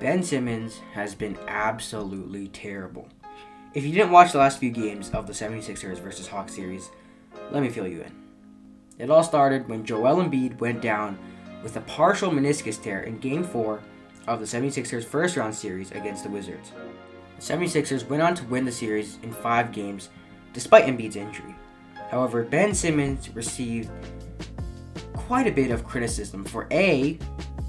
Ben Simmons has been absolutely terrible. If you didn't watch the last few games of the 76ers versus Hawks series, let me fill you in. It all started when Joel Embiid went down with a partial meniscus tear in Game 4 of the 76ers first round series against the Wizards. The 76ers went on to win the series in five games despite Embiid's injury. However, Ben Simmons received quite a bit of criticism for A,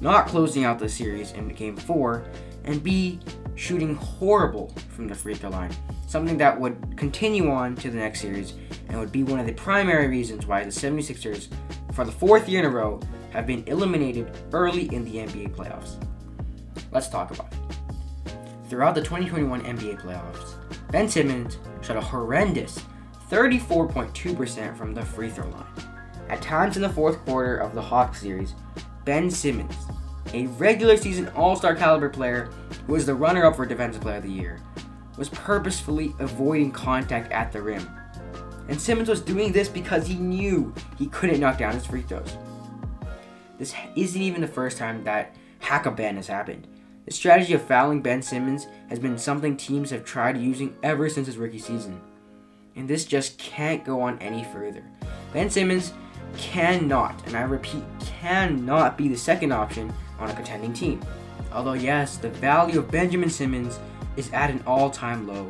not closing out the series in Game 4, and B, shooting horrible from the free throw line, something that would continue on to the next series and would be one of the primary reasons why the 76ers, for the fourth year in a row, have been eliminated early in the NBA playoffs. Let's talk about it. Throughout the 2021 NBA playoffs, Ben Simmons shot a horrendous 34.2% from the free throw line. At times in the fourth quarter of the Hawks series, Ben Simmons, a regular season All Star caliber player who was the runner up for Defensive Player of the Year, was purposefully avoiding contact at the rim. And Simmons was doing this because he knew he couldn't knock down his free throws. This isn't even the first time that hack a Ben has happened. The strategy of fouling Ben Simmons has been something teams have tried using ever since his rookie season. And this just can't go on any further. Ben Simmons cannot, and I repeat, cannot be the second option on a contending team. Although, yes, the value of Benjamin Simmons is at an all time low.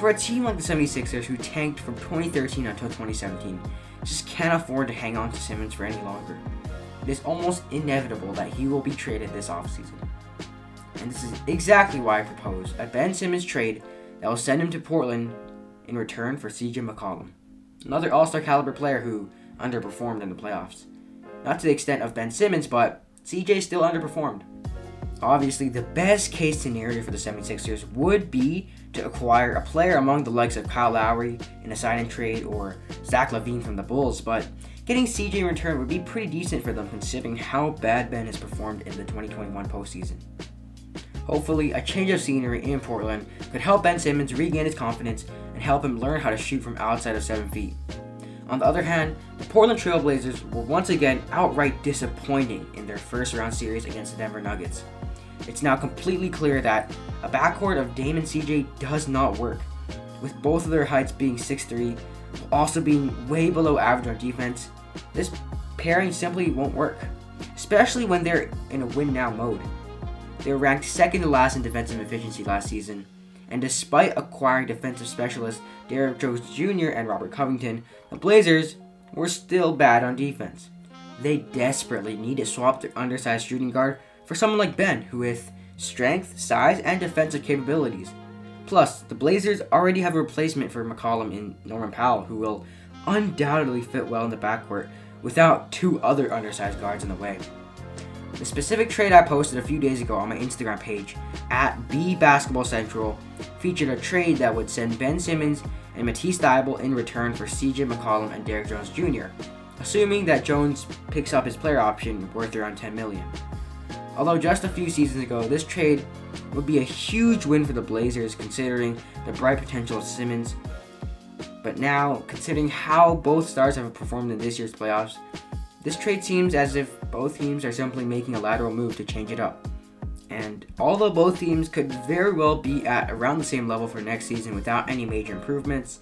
For a team like the 76ers, who tanked from 2013 until 2017, just can't afford to hang on to Simmons for any longer. It is almost inevitable that he will be traded this offseason. And this is exactly why I propose a Ben Simmons trade that will send him to Portland in return for CJ McCollum, another All Star caliber player who underperformed in the playoffs. Not to the extent of Ben Simmons, but CJ still underperformed. Obviously, the best case scenario for the 76ers would be to acquire a player among the likes of Kyle Lowry in a sign and trade or Zach LaVine from the Bulls, but getting CJ in return would be pretty decent for them considering how bad Ben has performed in the 2021 postseason. Hopefully, a change of scenery in Portland could help Ben Simmons regain his confidence and help him learn how to shoot from outside of 7 feet. On the other hand, the Portland Trailblazers were once again outright disappointing in their first round series against the Denver Nuggets. It's now completely clear that a backcourt of Dame and CJ does not work, with both of their heights being 6'3, also being way below average on defense. This pairing simply won't work, especially when they're in a win now mode. They were ranked second to last in defensive efficiency last season, and despite acquiring defensive specialists Derrick Jones Jr. and Robert Covington, the Blazers were still bad on defense. They desperately need to swap their undersized shooting guard for someone like Ben, who with strength, size, and defensive capabilities. Plus, the Blazers already have a replacement for McCollum in Norman Powell, who will undoubtedly fit well in the backcourt without two other undersized guards in the way. The specific trade I posted a few days ago on my Instagram page at bbasketballcentral featured a trade that would send Ben Simmons and Matisse Thybulle in return for CJ McCollum and Derrick Jones Jr., assuming that Jones picks up his player option worth around 10 million. Although just a few seasons ago, this trade would be a huge win for the Blazers considering the bright potential of Simmons. But now, considering how both stars have performed in this year's playoffs, this trade seems as if both teams are simply making a lateral move to change it up. And although both teams could very well be at around the same level for next season without any major improvements,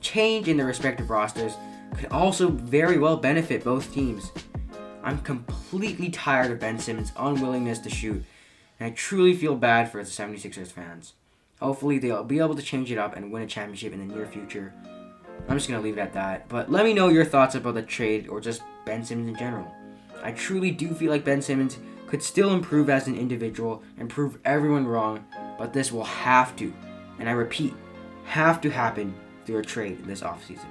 change in their respective rosters could also very well benefit both teams. I'm completely tired of Ben Simmons' unwillingness to shoot, and I truly feel bad for the 76ers fans. Hopefully, they'll be able to change it up and win a championship in the near future. I'm just gonna leave it at that. But let me know your thoughts about the trade or just Ben Simmons in general. I truly do feel like Ben Simmons could still improve as an individual and prove everyone wrong, but this will have to, and I repeat, have to happen through a trade this offseason.